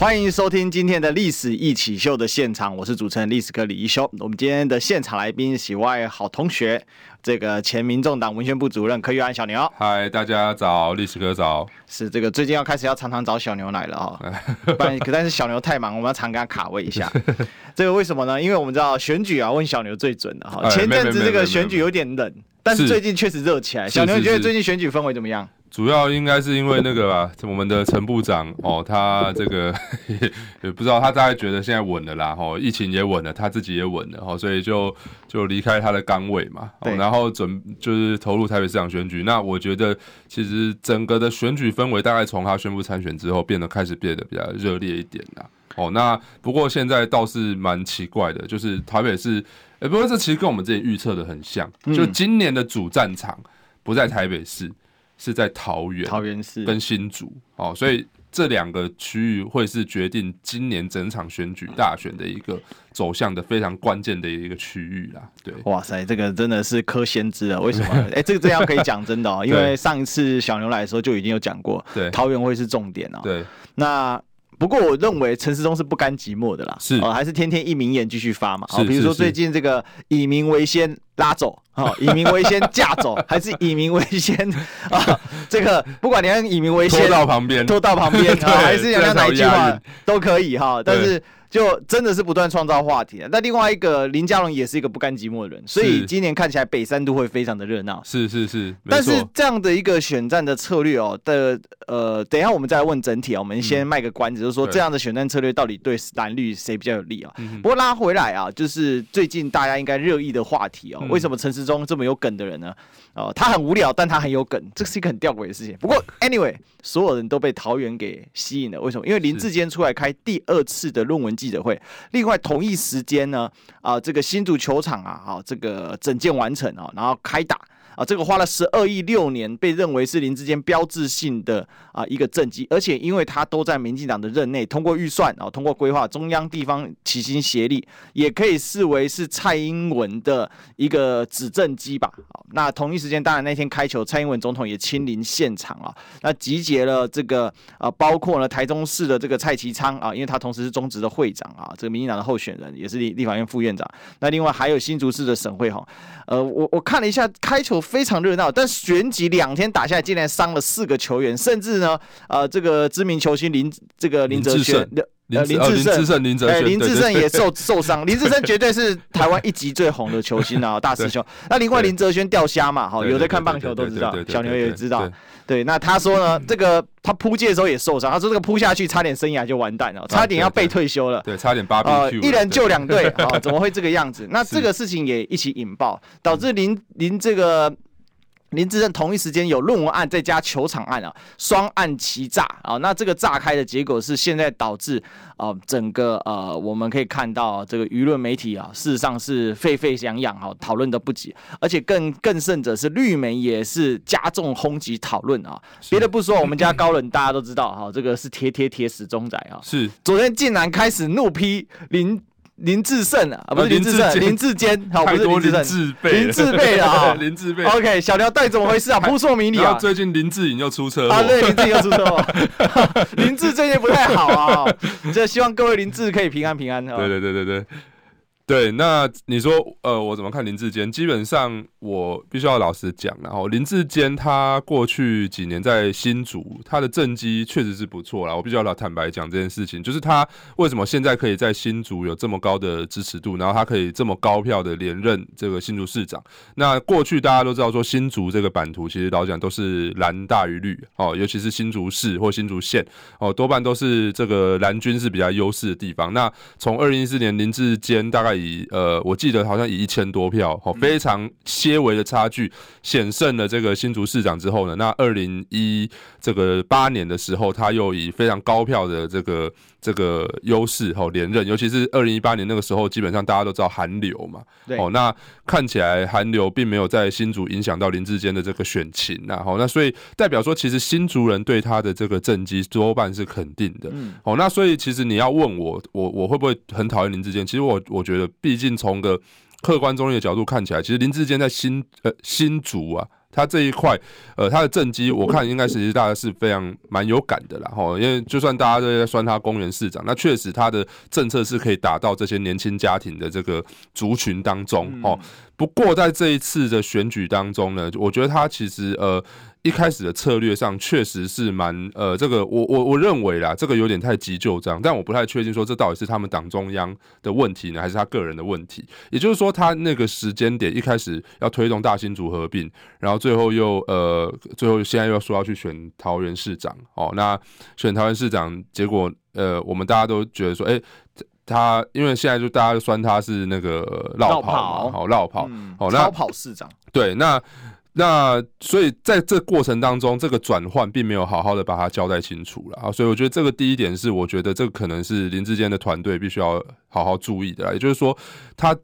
欢迎收听今天的历史一起秀的现场，我是主持人历史哥李一修。我们今天的现场来宾喜外好同学。这个前民众党文宣部主任柯玉安小牛，嗨，大家早，历史哥早。是这个最近要开始要常常找小牛来了啊、哦，不然可但是小牛太忙，我们要常给他卡位一下。这个为什么呢？因为我们知道选举啊，问小牛最准的哈。前阵子这个选举有点冷，但是最近确实热起来。小牛你觉得最近选举氛围怎么样？主要应该是因为那个吧，我们的陈部长哦，他这个也，也不知道他大概觉得现在稳了啦，哦，疫情也稳了，他自己也稳了，哦，所以就就离开他的岗位嘛，哦，然后准就是投入台北市长选举。那我觉得其实整个的选举氛围大概从他宣布参选之后，变得开始变得比较热烈一点啦。哦，那不过现在倒是蛮奇怪的，就是台北市，哎，不过这其实跟我们之前预测的很像，就今年的主战场不在台北市。是在桃园，桃园市跟新竹哦，所以这两个区域会是决定今年整场选举大选的一个走向的非常关键的一个区域啦。对，哇塞，这个真的是柯先知啊！为什么？哎、欸，这个这样可以讲真的哦，因为上一次小牛来的时候就已经有讲过，对，桃园会是重点哦。对，那不过我认为陈世忠是不甘寂寞的啦，是哦，还是天天一名言继续发嘛。好，比如说最近这个以民为先。拉走哦！以民为先架走，还是以民为先啊？这个不管你要以民为先拖到旁边，拖到旁边啊，还是要哪一句话都可以哈。但是就真的是不断创造话题。那另外一个林佳龙也是一个不甘寂寞的人，所以今年看起来北三都会非常的热闹。是是是，但是这样的一个选战的策略哦的呃，等一下我们再来问整体啊。我们先卖个关子，就是说这样的选战策略到底对蓝绿谁比较有利啊？不过拉回来啊，就是最近大家应该热议的话题哦。为什么陈时中这么有梗的人呢？哦，他很无聊，但他很有梗，这是一个很吊诡的事情。不过，anyway，所有人都被桃园给吸引了。为什么？因为林志坚出来开第二次的论文记者会。另外，同一时间呢，啊，这个新竹球场啊，啊，这个整建完成啊，然后开打。啊，这个花了十二亿六年，被认为是林志坚标志性的啊一个政绩，而且因为他都在民进党的任内通过预算啊，通过规划，中央地方齐心协力，也可以视为是蔡英文的一个指政机吧。那同一时间，当然那天开球，蔡英文总统也亲临现场啊，那集结了这个啊，包括呢台中市的这个蔡其昌啊，因为他同时是中职的会长啊，这个民进党的候选人，也是立立法院副院长。那另外还有新竹市的沈慧虹，呃，我我看了一下开球。非常热闹，但旋即两天打下来，竟然伤了四个球员，甚至呢，呃，这个知名球星林这个林哲瑄，林林志胜，林哲瑄，林志胜也受受伤。林志胜绝对是台湾一级最红的球星啊，大师兄。那另外林哲轩掉虾嘛，哈，有在看棒球都知道，小牛也知道。对，那他说呢，这个他扑界的时候也受伤，他说这个扑下去差点生涯就完蛋了，差点要被退休了。对，差点八 B 一人救两队啊，怎么会这个样子？那这个事情也一起引爆，导致林林这个。林志胜同一时间有论文案再加球场案啊，双案齐炸啊！那这个炸开的结果是现在导致啊，整个呃，我们可以看到这个舆论媒体啊，事实上是沸沸扬扬啊，讨论的不及，而且更更甚者是绿媒也是加重轰击讨论啊。别的不说，我们家高冷大家都知道哈，这个是铁铁铁死忠仔啊。是，昨天竟然开始怒批林。林志胜啊，不是林志胜，林志坚，好，不是林志胜，林志备啊，林志贝。OK，小廖到底怎么回事啊？扑朔迷离啊！最近林志颖又出车祸啊，对，林志颖又出车祸，林志 最近不太好啊，这希望各位林志可以平安平安。对对对对对。对，那你说，呃，我怎么看林志坚？基本上我必须要老实讲，然后林志坚他过去几年在新竹，他的政绩确实是不错啦。我必须要老坦白讲这件事情，就是他为什么现在可以在新竹有这么高的支持度，然后他可以这么高票的连任这个新竹市长。那过去大家都知道说，新竹这个版图其实老讲都是蓝大于绿哦，尤其是新竹市或新竹县哦，多半都是这个蓝军是比较优势的地方。那从二零一四年林志坚大概。以呃，我记得好像以一千多票，哦，非常些微的差距险胜了这个新竹市长之后呢，那二零一这个八年的时候，他又以非常高票的这个这个优势哦连任，尤其是二零一八年那个时候，基本上大家都知道韩流嘛，哦，那看起来韩流并没有在新竹影响到林志坚的这个选情呐，好，那所以代表说，其实新竹人对他的这个政绩多半是肯定的，嗯，哦，那所以其实你要问我，我我会不会很讨厌林志坚？其实我我觉得，毕竟从个客观中立的角度看起来，其实林志坚在新呃新竹啊。他这一块，呃，他的政绩，我看应该是大家是非常蛮有感的啦，吼，因为就算大家都在酸他公园市长，那确实他的政策是可以打到这些年轻家庭的这个族群当中，哦。不过在这一次的选举当中呢，我觉得他其实呃。一开始的策略上确实是蛮呃，这个我我我认为啦，这个有点太急就章，但我不太确定说这到底是他们党中央的问题呢，还是他个人的问题。也就是说，他那个时间点一开始要推动大新竹合并，然后最后又呃，最后现在又说要去选桃园市长哦，那选桃园市长结果呃，我们大家都觉得说，哎，他因为现在就大家就酸他是那个落跑嘛，好落跑，好那跑市长对那。那所以在这过程当中，这个转换并没有好好的把它交代清楚了啊，所以我觉得这个第一点是，我觉得这个可能是林志坚的团队必须要好好注意的啦。也就是说，他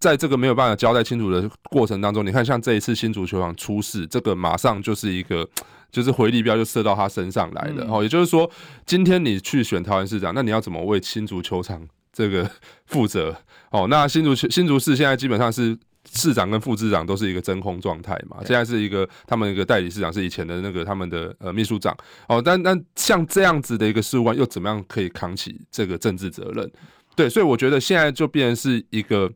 在这个没有办法交代清楚的过程当中，你看像这一次新足球场出事，这个马上就是一个 就是回力镖就射到他身上来了哦。也就是说，今天你去选桃园市长，那你要怎么为新足球场这个负责？哦，那新竹新竹市现在基本上是。市长跟副市长都是一个真空状态嘛，现在是一个他们一个代理市长是以前的那个他们的呃秘书长哦，但但像这样子的一个事务官又怎么样可以扛起这个政治责任？对，所以我觉得现在就变成是一个。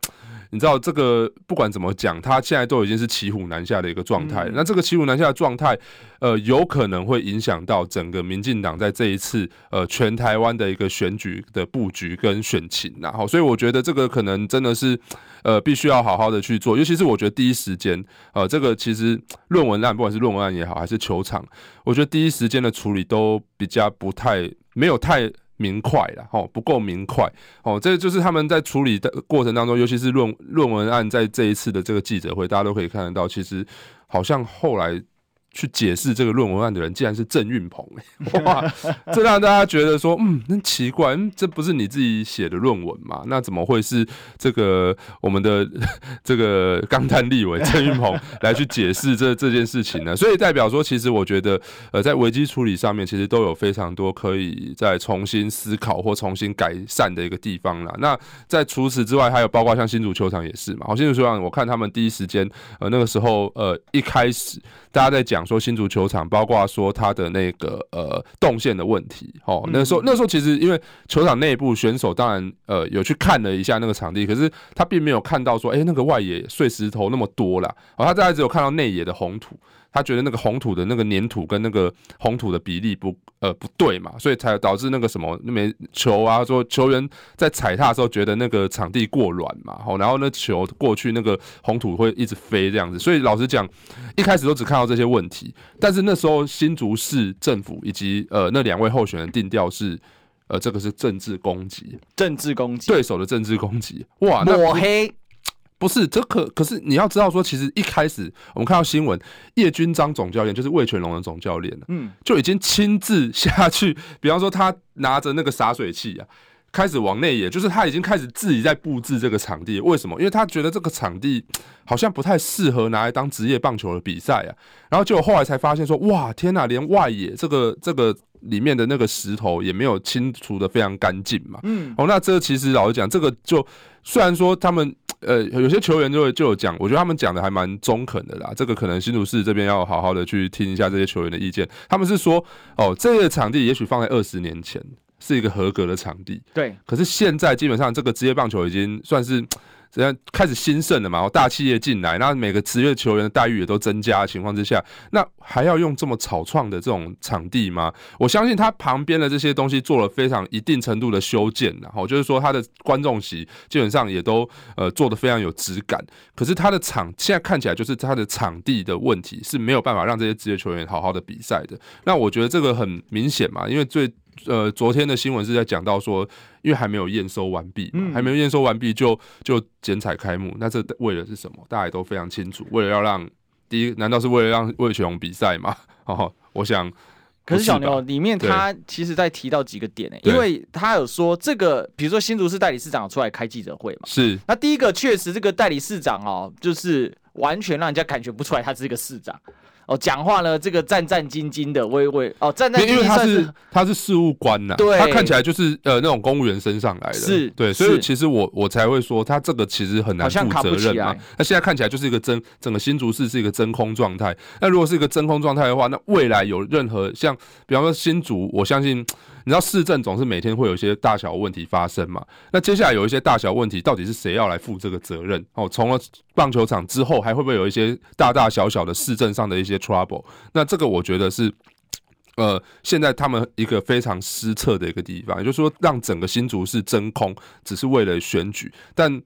你知道这个不管怎么讲，他现在都已经是骑虎难下的一个状态。那这个骑虎难下的状态，呃，有可能会影响到整个民进党在这一次呃全台湾的一个选举的布局跟选情。然后，所以我觉得这个可能真的是呃必须要好好的去做。尤其是我觉得第一时间，呃，这个其实论文案，不管是论文案也好，还是球场，我觉得第一时间的处理都比较不太没有太。明快了，哦，不够明快，哦，这就是他们在处理的过程当中，尤其是论论文案，在这一次的这个记者会，大家都可以看得到，其实好像后来。去解释这个论文案的人，竟然是郑运鹏，哇！这让大家觉得说，嗯，很奇怪，这不是你自己写的论文吗？那怎么会是这个我们的 这个钢弹立委郑运鹏 来去解释这这件事情呢？所以代表说，其实我觉得，呃，在危机处理上面，其实都有非常多可以再重新思考或重新改善的一个地方啦。那在除此之外，还有包括像新竹球场也是嘛。好，新竹球场，我看他们第一时间，呃，那个时候，呃，一开始大家在讲。讲说新足球场，包括说他的那个呃动线的问题，哦，那时候那时候其实因为球场内部选手当然呃有去看了一下那个场地，可是他并没有看到说，哎，那个外野碎石头那么多啦，哦，他大概只有看到内野的红土。他觉得那个红土的那个粘土跟那个红土的比例不呃不对嘛，所以才导致那个什么那枚球啊，说球员在踩踏的时候觉得那个场地过软嘛，好，然后那球过去那个红土会一直飞这样子，所以老实讲，一开始都只看到这些问题，但是那时候新竹市政府以及呃那两位候选人定调是呃这个是政治攻击，政治攻击。对手的政治攻击，哇，那抹黑。不是，这可可是你要知道说，其实一开始我们看到新闻，叶军章总教练就是魏全龙的总教练，嗯，就已经亲自下去，比方说他拿着那个洒水器啊，开始往内野，就是他已经开始自己在布置这个场地。为什么？因为他觉得这个场地 好像不太适合拿来当职业棒球的比赛啊。然后结果后来才发现说，哇，天哪，连外野这个这个里面的那个石头也没有清除的非常干净嘛。嗯，哦，那这其实老实讲，这个就虽然说他们。呃，有些球员就会就有讲，我觉得他们讲的还蛮中肯的啦。这个可能新竹市这边要好好的去听一下这些球员的意见。他们是说，哦，这个场地也许放在二十年前是一个合格的场地，对。可是现在基本上这个职业棒球已经算是。这样开始兴盛了嘛？大企业进来，那每个职业球员的待遇也都增加的情况之下，那还要用这么草创的这种场地吗？我相信他旁边的这些东西做了非常一定程度的修建，然后就是说他的观众席基本上也都呃做得非常有质感。可是他的场现在看起来就是他的场地的问题是没有办法让这些职业球员好好的比赛的。那我觉得这个很明显嘛，因为最呃，昨天的新闻是在讲到说，因为还没有验收完毕，嗯，还没有验收完毕就就剪彩开幕，那这为了是什么？大家也都非常清楚，为了要让第一，难道是为了让魏全龙比赛吗？哦，我想。可是小牛里面他其实在提到几个点呢、欸，因为他有说这个，比如说新竹市代理市长出来开记者会嘛，是。那第一个确实这个代理市长哦，就是完全让人家感觉不出来他是一个市长。哦，讲话呢，这个战战兢兢的，微微哦，战战兢兢。因为他是他是事务官呐，对，他看起来就是呃那种公务员身上来的，是，对，所以其实我我才会说他这个其实很难负责任嘛。那现在看起来就是一个真整个新竹市是一个真空状态。那如果是一个真空状态的话，那未来有任何像比方说新竹，我相信。你知道市政总是每天会有一些大小问题发生嘛？那接下来有一些大小问题，到底是谁要来负这个责任？哦，从了棒球场之后，还会不会有一些大大小小的市政上的一些 trouble？那这个我觉得是，呃，现在他们一个非常失策的一个地方，也就是说，让整个新竹市真空，只是为了选举，但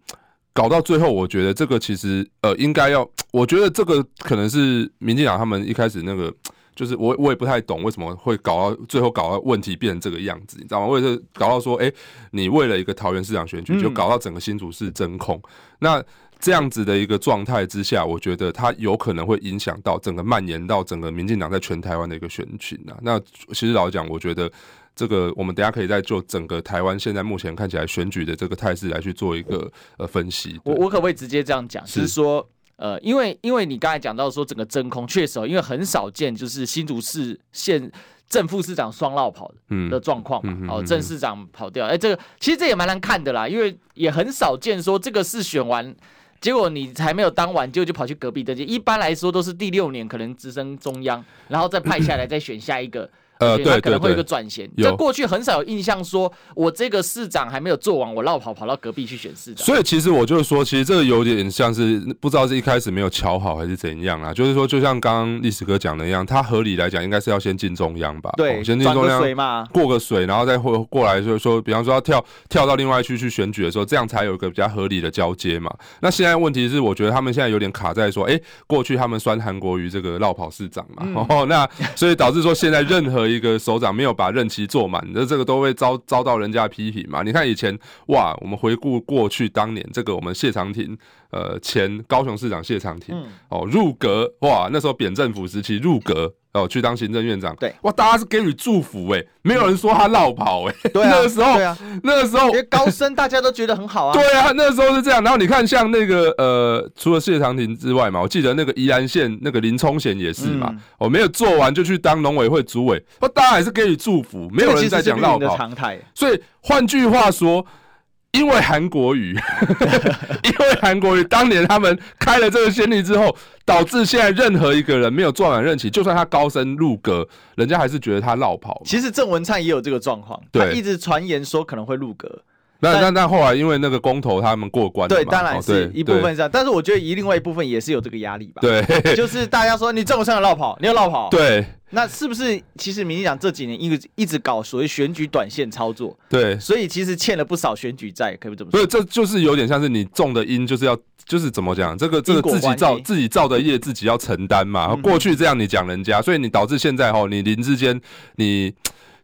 搞到最后，我觉得这个其实呃，应该要，我觉得这个可能是民进党他们一开始那个。就是我我也不太懂为什么会搞到最后搞到问题变成这个样子，你知道吗？为了搞到说，哎，你为了一个桃园市长选举，就搞到整个新竹市真空。那这样子的一个状态之下，我觉得它有可能会影响到整个蔓延到整个民进党在全台湾的一个选群啊。那其实老实讲，我觉得这个我们等下可以再就整个台湾现在目前看起来选举的这个态势来去做一个呃分析。我我可不可以直接这样讲？是说。呃，因为因为你刚才讲到说整个真空，确实哦，因为很少见，就是新竹市县正副市长双绕跑的状况嘛，哦，正市长跑掉，哎，这个其实这也蛮难看的啦，因为也很少见说这个市选完，结果你还没有当完，结果就跑去隔壁登记，一般来说都是第六年可能直升中央，然后再派下来再选下一个。呃，对，可能会有一个转衔。在过去很少有印象，说我这个市长还没有做完，我绕跑跑到隔壁去选市长。所以其实我就是说，其实这个有点像是不知道是一开始没有瞧好还是怎样啊。就是说，就像刚刚历史哥讲的一样，他合理来讲应该是要先进中央吧？对，先进中央嘛，过个水，然后再过过来，就是说，比方说要跳跳到另外一区去选举的时候，这样才有一个比较合理的交接嘛。那现在问题是，我觉得他们现在有点卡在说，哎，过去他们酸韩国瑜这个绕跑市长嘛，嗯、哦，那所以导致说现在任何一个首长没有。把任期做满，那这个都会遭遭到人家批评嘛？你看以前哇，我们回顾过去当年这个我们谢长廷，呃，前高雄市长谢长廷，哦，入阁哇，那时候扁政府时期入阁。哦，去当行政院长，对，哇，大家是给予祝福哎，没有人说他落跑哎，对啊，那个时候，对啊，那个时候，因为高升大家都觉得很好啊，对啊，那个时候是这样。然后你看，像那个呃，除了谢长廷之外嘛，我记得那个宜兰县那个林聪贤也是嘛，我、嗯哦、没有做完就去当农委会主委，那大家还是给予祝福，没有人在讲落跑，常态。所以换句话说。因为韩国瑜，因为韩国瑜当年他们开了这个先例之后，导致现在任何一个人没有做完任期，就算他高升入阁，人家还是觉得他绕跑。其实郑文灿也有这个状况，他一直传言说可能会入阁。那那那后来因为那个公投他们过关，对，当然是一部分上，但是我觉得一另外一部分也是有这个压力吧。对，就是大家说你政府上有落跑，你有落跑，对。那是不是其实民进党这几年一直一直搞所谓选举短线操作？对，所以其实欠了不少选举债，可以这么说。所以这就是有点像是你种的因，就是要就是怎么讲？这个这个自己造自己造的业，自己要承担嘛。嗯、过去这样你讲人家，所以你导致现在哈，你林志坚你。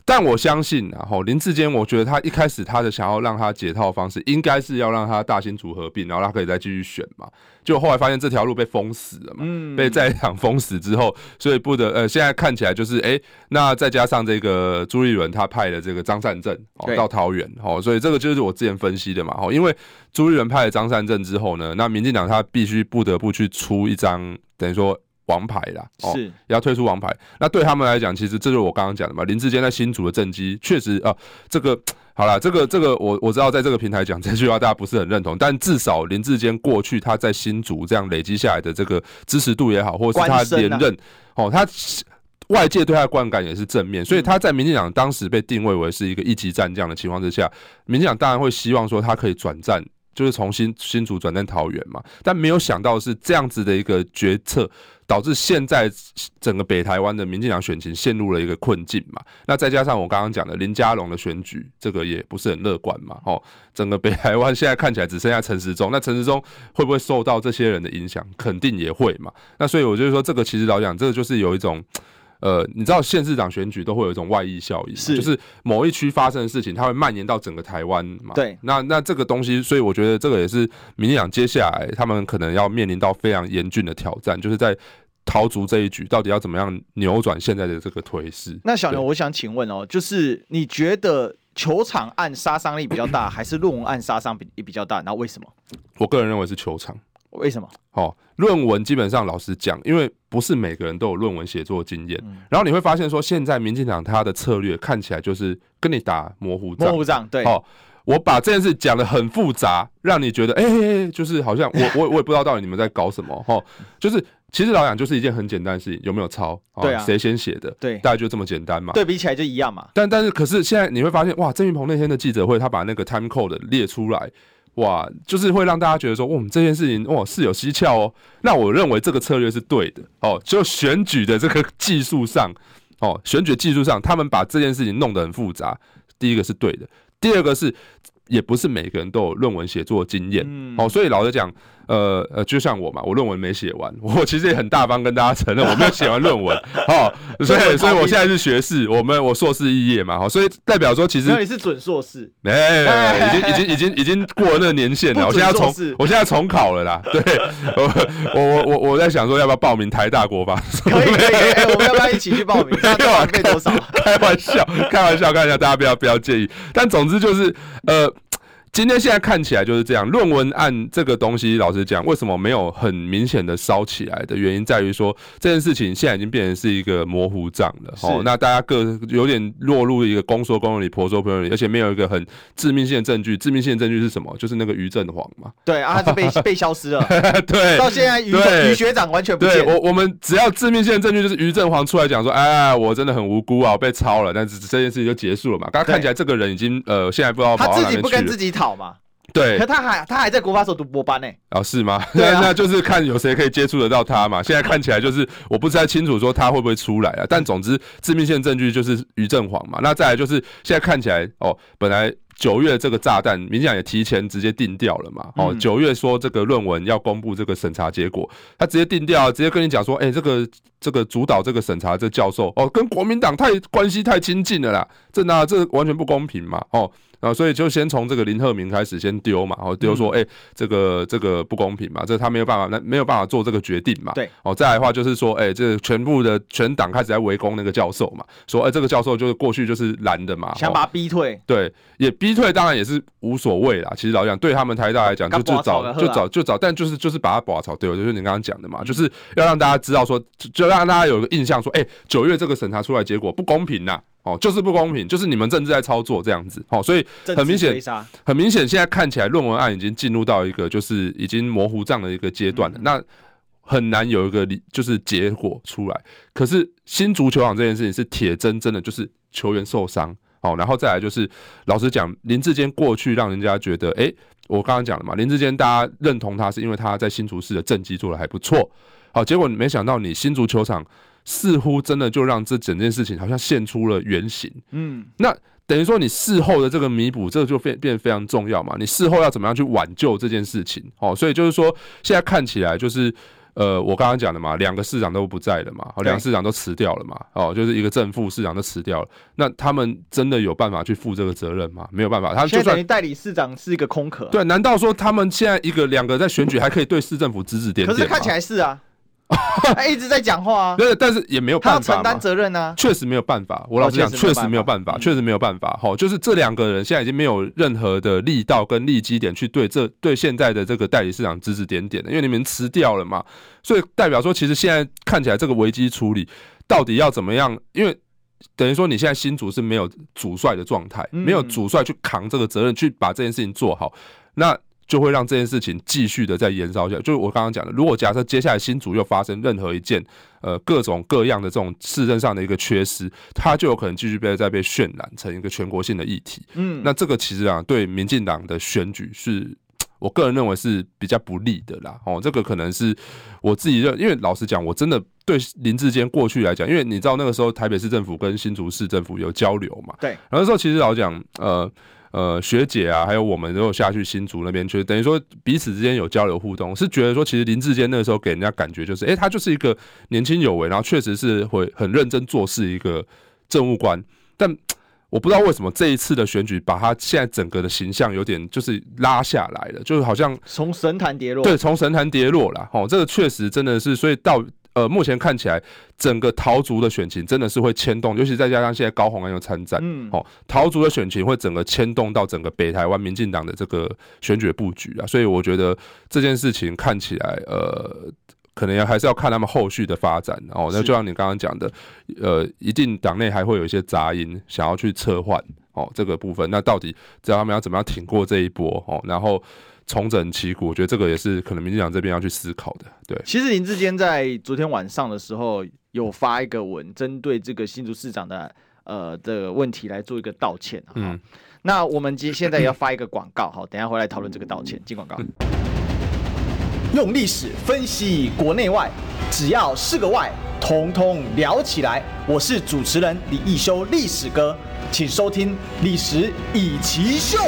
但我相信，然后林志坚，我觉得他一开始他的想要让他解套的方式，应该是要让他大新组合并，然后他可以再继续选嘛。就后来发现这条路被封死了嘛，嗯、被在场封死之后，所以不得呃，现在看起来就是哎、欸，那再加上这个朱立伦他派的这个张善政哦到桃园哦，所以这个就是我之前分析的嘛。哦，因为朱立伦派了张善政之后呢，那民进党他必须不得不去出一张等于说。王牌啦，哦，是要推出王牌。那对他们来讲，其实这就是我刚刚讲的嘛。林志坚在新竹的政绩确实啊，这个好了，这个这个我我知道，在这个平台讲 这句话，大家不是很认同。但至少林志坚过去他在新竹这样累积下来的这个支持度也好，或是他连任哦，他外界对他的观感也是正面，所以他在民进党当时被定位为是一个一级战将的情况之下，民进党当然会希望说他可以转战。就是从新新竹转战桃园嘛，但没有想到是这样子的一个决策，导致现在整个北台湾的民进党选情陷入了一个困境嘛。那再加上我刚刚讲的林佳龙的选举，这个也不是很乐观嘛。哦，整个北台湾现在看起来只剩下陈时中，那陈时中会不会受到这些人的影响？肯定也会嘛。那所以我就说，这个其实老讲，这个就是有一种。呃，你知道县市长选举都会有一种外溢效应，是就是某一区发生的事情，它会蔓延到整个台湾嘛？对，那那这个东西，所以我觉得这个也是民进党接下来他们可能要面临到非常严峻的挑战，就是在桃竹这一局到底要怎么样扭转现在的这个颓势。那小牛，我想请问哦，就是你觉得球场案杀伤力比较大，还是论文案杀伤比比较大？那为什么？我个人认为是球场。为什么？哦，论文基本上老实讲，因为不是每个人都有论文写作经验，嗯、然后你会发现说，现在民进党他的策略看起来就是跟你打模糊仗。模糊仗，对。哦，我把这件事讲的很复杂，让你觉得，哎、欸，就是好像我 我我也不知道到底你们在搞什么，哦，就是其实老讲就是一件很简单的事情，有没有抄？哦、对啊。谁先写的？对，大概就这么简单嘛。对比起来就一样嘛。但但是可是现在你会发现，哇，郑云鹏那天的记者会，他把那个 time code 列出来。哇，就是会让大家觉得说，哇，我们这件事情哇是有蹊跷哦。那我认为这个策略是对的哦。就选举的这个技术上，哦，选举技术上，他们把这件事情弄得很复杂。第一个是对的，第二个是也不是每个人都有论文写作经验，嗯，哦，所以老实讲。呃呃，就像我嘛，我论文没写完，我其实也很大方跟大家承认 我没有写完论文，哦，所以所以我现在是学士，我们我硕士毕业嘛，哈，所以代表说其实那你是准硕士，没、欸，已经已经已经已经过了那个年限了，我现在要重，我现在重考了啦，对，我我我我在想说要不要报名台大国法，可以我们要不要一起去报名？这样费多少？开玩笑，开玩笑，开玩笑，大家不要不要介意，但总之就是呃。今天现在看起来就是这样。论文案这个东西，老实讲，为什么没有很明显的烧起来的原因，在于说这件事情现在已经变成是一个模糊账了。哦，那大家各有点落入一个公说公有理，婆说婆有理，而且没有一个很致命性的证据。致命性的证据是什么？就是那个于振煌嘛。对啊，他就被 被消失了。对，到现在于于学长完全不见。对，我我们只要致命性的证据就是于振煌出来讲说，哎，我真的很无辜啊，我被抄了，但是这件事情就结束了嘛。刚刚看起来这个人已经呃，现在不知道。他自己不跟自己讨嘛。对，可他还他还在国发所读博班呢。哦，是吗？对啊，那就是看有谁可以接触得到他嘛。现在看起来就是我不太清楚说他会不会出来啊。但总之，致命性证据就是于正煌嘛。那再来就是现在看起来哦，本来九月这个炸弹，民进党也提前直接定掉了嘛。哦，九月说这个论文要公布这个审查结果，他直接定掉，直接跟你讲说，哎，这个这个主导这个审查这教授哦，跟国民党太关系太亲近了啦，这那这完全不公平嘛。哦。啊，所以就先从这个林鹤明开始先丢嘛，然后丢说，哎、欸，这个这个不公平嘛，这他没有办法，那没有办法做这个决定嘛。对，哦，再来的话就是说，哎、欸，这、全部的全党开始在围攻那个教授嘛，说，哎、欸，这个教授就是过去就是蓝的嘛，想把他逼退。对，也逼退，当然也是无所谓啦。其实老讲，对他们台大来讲，就就找就找就找，但就是就是把他拔草，对，就是你刚刚讲的嘛，就是要让大家知道说，就让大家有个印象说，哎、欸，九月这个审查出来结果不公平呐。哦，就是不公平，就是你们政治在操作这样子，哦，所以很明显，很明显，现在看起来论文案已经进入到一个就是已经模糊账的一个阶段了，那很难有一个就是结果出来。可是新足球场这件事情是铁真真的就是球员受伤，哦，然后再来就是老实讲，林志坚过去让人家觉得，诶，我刚刚讲了嘛，林志坚大家认同他是因为他在新竹市的政绩做的还不错，好，结果没想到你新足球场。似乎真的就让这整件事情好像现出了原形，嗯，那等于说你事后的这个弥补，这个就变变得非常重要嘛。你事后要怎么样去挽救这件事情？哦，所以就是说，现在看起来就是，呃，我刚刚讲的嘛，两个市长都不在了嘛，哦，两个市长都辞掉了嘛，哦，就是一个正副市长都辞掉了，那他们真的有办法去负这个责任吗？没有办法，他就算代理市长是一个空壳，对，难道说他们现在一个两个在选举还可以对市政府指指点点？可是看起来是啊。他一直在讲话啊，对，但是也没有办法，承担责任呢。确实没有办法，我老实讲，确实没有办法，确实没有办法。好，就是这两个人现在已经没有任何的力道跟利基点去对这对现在的这个代理市场指指点点的，因为你们辞掉了嘛，所以代表说，其实现在看起来这个危机处理到底要怎么样？因为等于说你现在新竹是没有主帅的状态，没有主帅去扛这个责任，去把这件事情做好，那。就会让这件事情继续的再延烧下去。就是我刚刚讲的，如果假设接下来新竹又发生任何一件呃各种各样的这种市政上的一个缺失，它就有可能继续被再被渲染成一个全国性的议题。嗯，那这个其实啊，对民进党的选举是我个人认为是比较不利的啦。哦，这个可能是我自己认，因为老实讲，我真的对林志坚过去来讲，因为你知道那个时候台北市政府跟新竹市政府有交流嘛。对，然后那时候其实老实讲，呃。呃学姐啊，还有我们都有下去新竹那边去，等于说彼此之间有交流互动，是觉得说其实林志坚那个时候给人家感觉就是，哎、他就是一个年轻有为，然后确实是会很认真做事一个政务官，但。我不知道为什么这一次的选举把他现在整个的形象有点就是拉下来了，就是好像从神坛跌落。对，从神坛跌落了。哦，这个确实真的是，所以到呃目前看起来，整个桃竹的选情真的是会牵动，尤其再加上现在高虹安又参战，嗯，哦，桃竹的选情会整个牵动到整个北台湾民进党的这个选举布局啊，所以我觉得这件事情看起来呃。可能要还是要看他们后续的发展哦。那就像你刚刚讲的，呃，一定党内还会有一些杂音，想要去策换哦这个部分。那到底知道他们要怎么样挺过这一波哦？然后重整旗鼓，我觉得这个也是可能民进党这边要去思考的。对，其实林志坚在昨天晚上的时候有发一个文，针对这个新竹市长的呃的问题来做一个道歉。嗯，那我们今现在也要发一个广告，好，等一下回来讨论这个道歉。进广告。用历史分析国内外，只要是个“外”，统统聊起来。我是主持人李易修，历史哥，请收听《历史以奇秀》。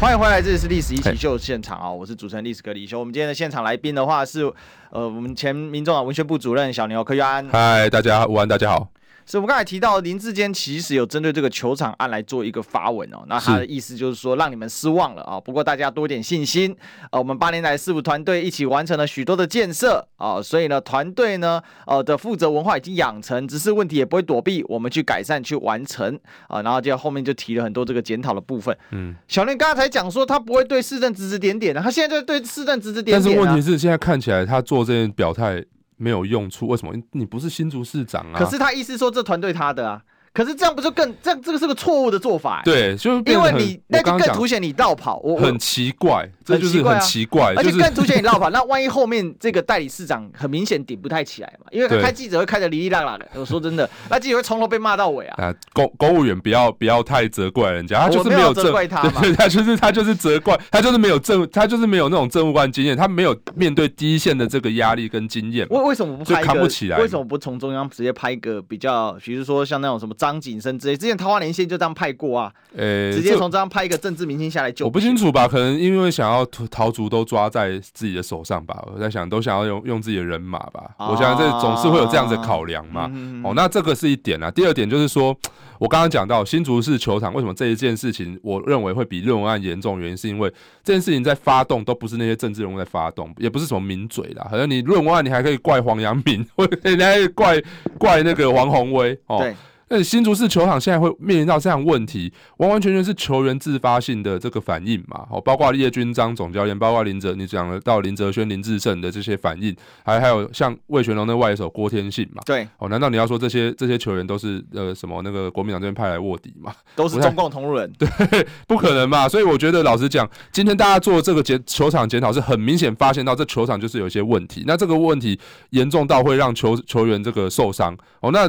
欢迎回来，这里是《历史一起秀》现场啊！我是主持人历史哥李易修。我们今天的现场来宾的话是，呃，我们前民众党文学部主任小牛柯玉安。嗨，大家午安，大家好。是我们刚才提到林志坚其实有针对这个球场案来做一个发文哦，那他的意思就是说让你们失望了啊，不过大家多点信心，呃，我们八年来市府团队一起完成了许多的建设啊，所以呢团队呢呃的负责文化已经养成，只是问题也不会躲避，我们去改善去完成啊，然后就后面就提了很多这个检讨的部分。嗯，小林刚才讲说他不会对市政指指点点的，他现在就对市政指指点点。但是问题是现在看起来他做这件表态。没有用处，为什么？你不是新竹市长啊？可是他意思说这团队他的啊。可是这样不就更这样？这个是个错误的做法。对，就因为你那就更凸显你绕跑，我很奇怪，这就是很奇怪，而且更凸显你绕跑。那万一后面这个代理市长很明显顶不太起来嘛？因为他开记者会开的哩哩啦啦的。我说真的，那记者会从头被骂到尾啊！啊公公务员不要不要太责怪人家，他就是没有责怪他嘛，他就是他就是责怪他就是没有政他就是没有那种政务官经验，他没有面对第一线的这个压力跟经验。为为什么不拍一个？扛不起来？为什么不从中央直接拍一个比较，比如说像那种什么张景生之类？之前桃花连线就这样派过啊，呃、欸，直接从这样派一个政治明星下来救。我不清楚吧，可能因为想要桃竹都抓在自己的手上吧，我在想都想要用用自己的人马吧，啊、我想这总是会有这样子的考量嘛。嗯、哦，那这个是一点啊。第二点就是说，我刚刚讲到新竹市球场为什么这一件事情，我认为会比论文案严重，原因是因为这件事情在发动都不是那些政治人物在发动，也不是什么名嘴啦，好像你论文案你还可以怪黄阳明，或者你还可以怪怪那个王宏威哦。对那新竹市球场现在会面临到这样问题，完完全全是球员自发性的这个反应嘛？哦，包括叶君章总教练，包括林哲，你讲的到林哲轩、林志胜的这些反应，还还有像魏全龙的外野手郭天信嘛？对，哦，难道你要说这些这些球员都是呃什么那个国民党这边派来卧底嘛？都是中共同路人？对，不可能嘛？所以我觉得老实讲，今天大家做这个检球场检讨，是很明显发现到这球场就是有一些问题，那这个问题严重到会让球球员这个受伤哦，那。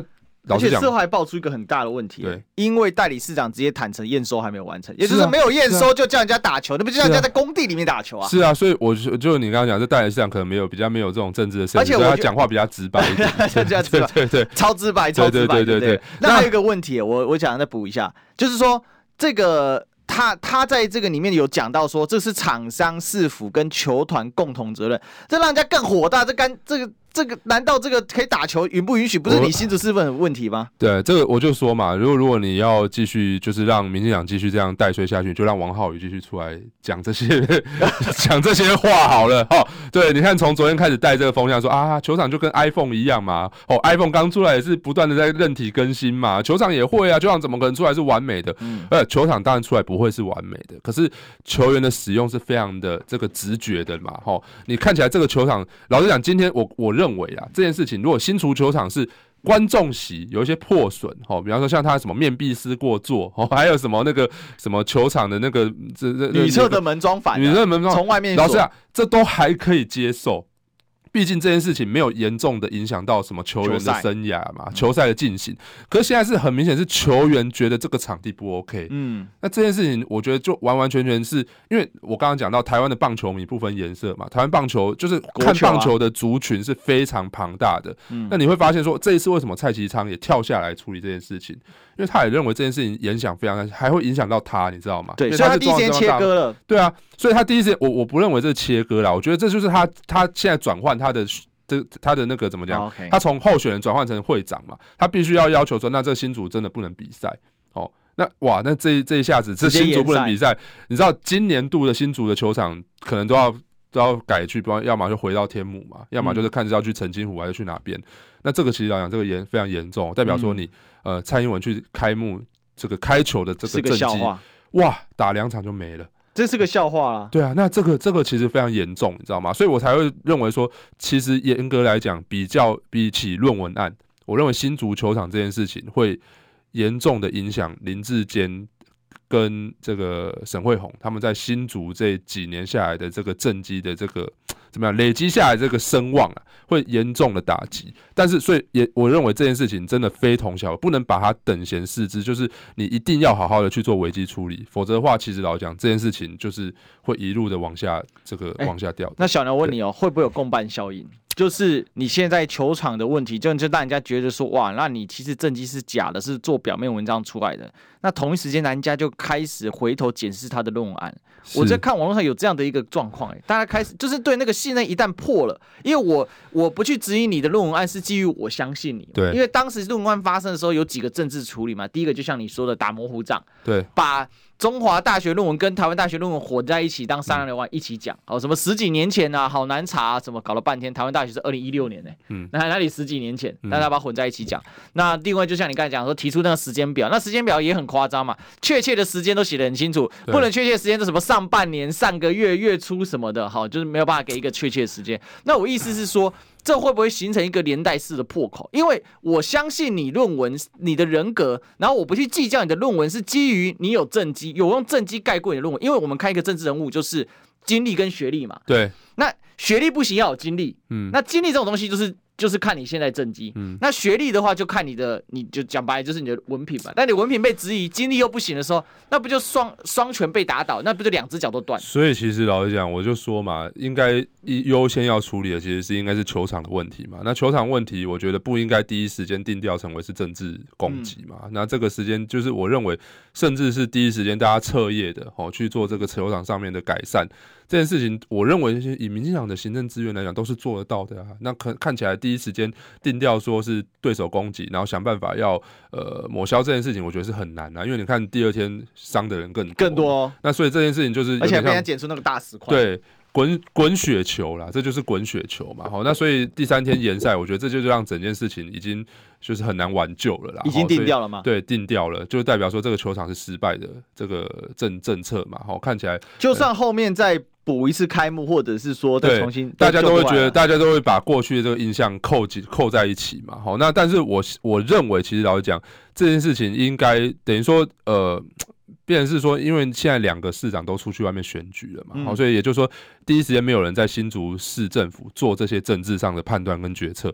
而且事后还爆出一个很大的问题，对，因为代理市长直接坦诚验收还没有完成，也就是没有验收就叫人家打球，那不就叫人家在工地里面打球啊？是啊，所以我就就你刚刚讲，这代理市长可能没有比较没有这种政治的而且他讲话比较直白一点，对对对，超直白，超直白，对对对。那还有一个问题，我我想再补一下，就是说这个他他在这个里面有讲到说，这是厂商、市府跟球团共同责任，这让人家更火大，这干这个。这个难道这个可以打球允不允许？不是你新竹市份问题吗？对，这个我就说嘛，如果如果你要继续就是让民进党继续这样带衰下去，就让王浩宇继续出来讲这些 讲这些话好了。哦，对，你看从昨天开始带这个风向说啊，球场就跟 iPhone 一样嘛。哦，iPhone 刚出来也是不断的在任体更新嘛，球场也会啊，球场怎么可能出来是完美的？嗯，呃，球场当然出来不会是完美的，可是球员的使用是非常的这个直觉的嘛。哦，你看起来这个球场，老实讲，今天我我。认为啊，这件事情如果新足球场是观众席有一些破损，哦，比方说像他什么面壁思过做，哦，还有什么那个什么球场的那个这这女厕的门装反，女厕门装从外面，老师啊，这都还可以接受。毕竟这件事情没有严重的影响到什么球员的生涯嘛，球赛的进行。可是现在是很明显是球员觉得这个场地不 OK。嗯，那这件事情我觉得就完完全全是因为我刚刚讲到台湾的棒球迷不分颜色嘛，台湾棒球就是看棒球的族群是非常庞大的。嗯，那你会发现说这一次为什么蔡其昌也跳下来处理这件事情？因为他也认为这件事情影响非常大，还会影响到他，你知道吗？对，所以他第一时间切割了。对啊，所以他第一时间，我我不认为这是切割啦，我觉得这就是他他现在转换他的这他的那个怎么讲？他从候选人转换成会长嘛，他必须要要求说，那这个新竹真的不能比赛哦。那哇，那这这一下子，这新竹不能比赛，你知道今年度的新竹的球场可能都要都要改去，不然要么就回到天母嘛，要么就是看是要去澄清湖还是去哪边。那这个其实来讲，这个严非常严重，代表说你、嗯、呃蔡英文去开幕这个开球的这个政绩，哇，打两场就没了，这是个笑话啊。对啊，那这个这个其实非常严重，你知道吗？所以我才会认为说，其实严格来讲，比较比起论文案，我认为新足球场这件事情会严重的影响林志坚。跟这个沈慧虹他们在新竹这几年下来的这个政绩的这个怎么样累积下来这个声望啊，会严重的打击。但是，所以也我认为这件事情真的非同小可，不能把它等闲视之。就是你一定要好好的去做危机处理，否则的话，其实老实讲这件事情就是会一路的往下这个往下掉。那小牛问你哦，会不会有共伴效应？就是你现在球场的问题，就就让人家觉得说，哇，那你其实政绩是假的，是做表面文章出来的。那同一时间，人家就开始回头检视他的论文案。我在看网络上有这样的一个状况，哎，大家开始就是对那个信任一旦破了，因为我我不去质疑你的论文案，是基于我相信你。对，因为当时论文案发生的时候，有几个政治处理嘛。第一个就像你说的，打模糊仗。对，把。中华大学论文跟台湾大学论文混在一起当三两两万一起讲，哦，什么十几年前啊，好难查啊，什么搞了半天，台湾大学是二零一六年呢，嗯，那哪里十几年前，大家把它混在一起讲。那另外就像你刚才讲说，提出那个时间表，那时间表也很夸张嘛，确切的时间都写得很清楚，不能确切时间是什么上半年、上个月、月初什么的，好，就是没有办法给一个确切的时间。那我意思是说。这会不会形成一个连带式的破口？因为我相信你论文，你的人格，然后我不去计较你的论文是基于你有政绩，有用政绩盖过你的论文。因为我们看一个政治人物就是经历跟学历嘛。对。那学历不行，要有经历。嗯。那经历这种东西就是。就是看你现在政绩，嗯，那学历的话就看你的，你就讲白了就是你的文凭嘛。但你文凭被质疑，经历又不行的时候，那不就双双拳被打倒？那不就两只脚都断？所以其实老实讲，我就说嘛，应该优先要处理的其实是应该是球场的问题嘛。那球场问题，我觉得不应该第一时间定调成为是政治攻击嘛。嗯、那这个时间就是我认为，甚至是第一时间大家彻夜的哦去做这个球场上面的改善。这件事情，我认为以民进党的行政资源来讲，都是做得到的啊。那可看起来第一时间定调说是对手攻击，然后想办法要呃抹消这件事情，我觉得是很难啊。因为你看第二天伤的人更多更多，哦，那所以这件事情就是，而且被人捡出那个大石块，对，滚滚雪球啦，这就是滚雪球嘛。好，那所以第三天延赛，我觉得这就让整件事情已经就是很难挽救了啦。已经定掉了吗？对，定掉了，就代表说这个球场是失败的这个政政策嘛。好，看起来就算后面再。补一次开幕，或者是说再重新，大家都会觉得，大家都会把过去的这个印象扣紧扣在一起嘛。好，那但是我我认为，其实老实讲，这件事情应该等于说，呃，变成是说，因为现在两个市长都出去外面选举了嘛，好，所以也就是说，第一时间没有人在新竹市政府做这些政治上的判断跟决策。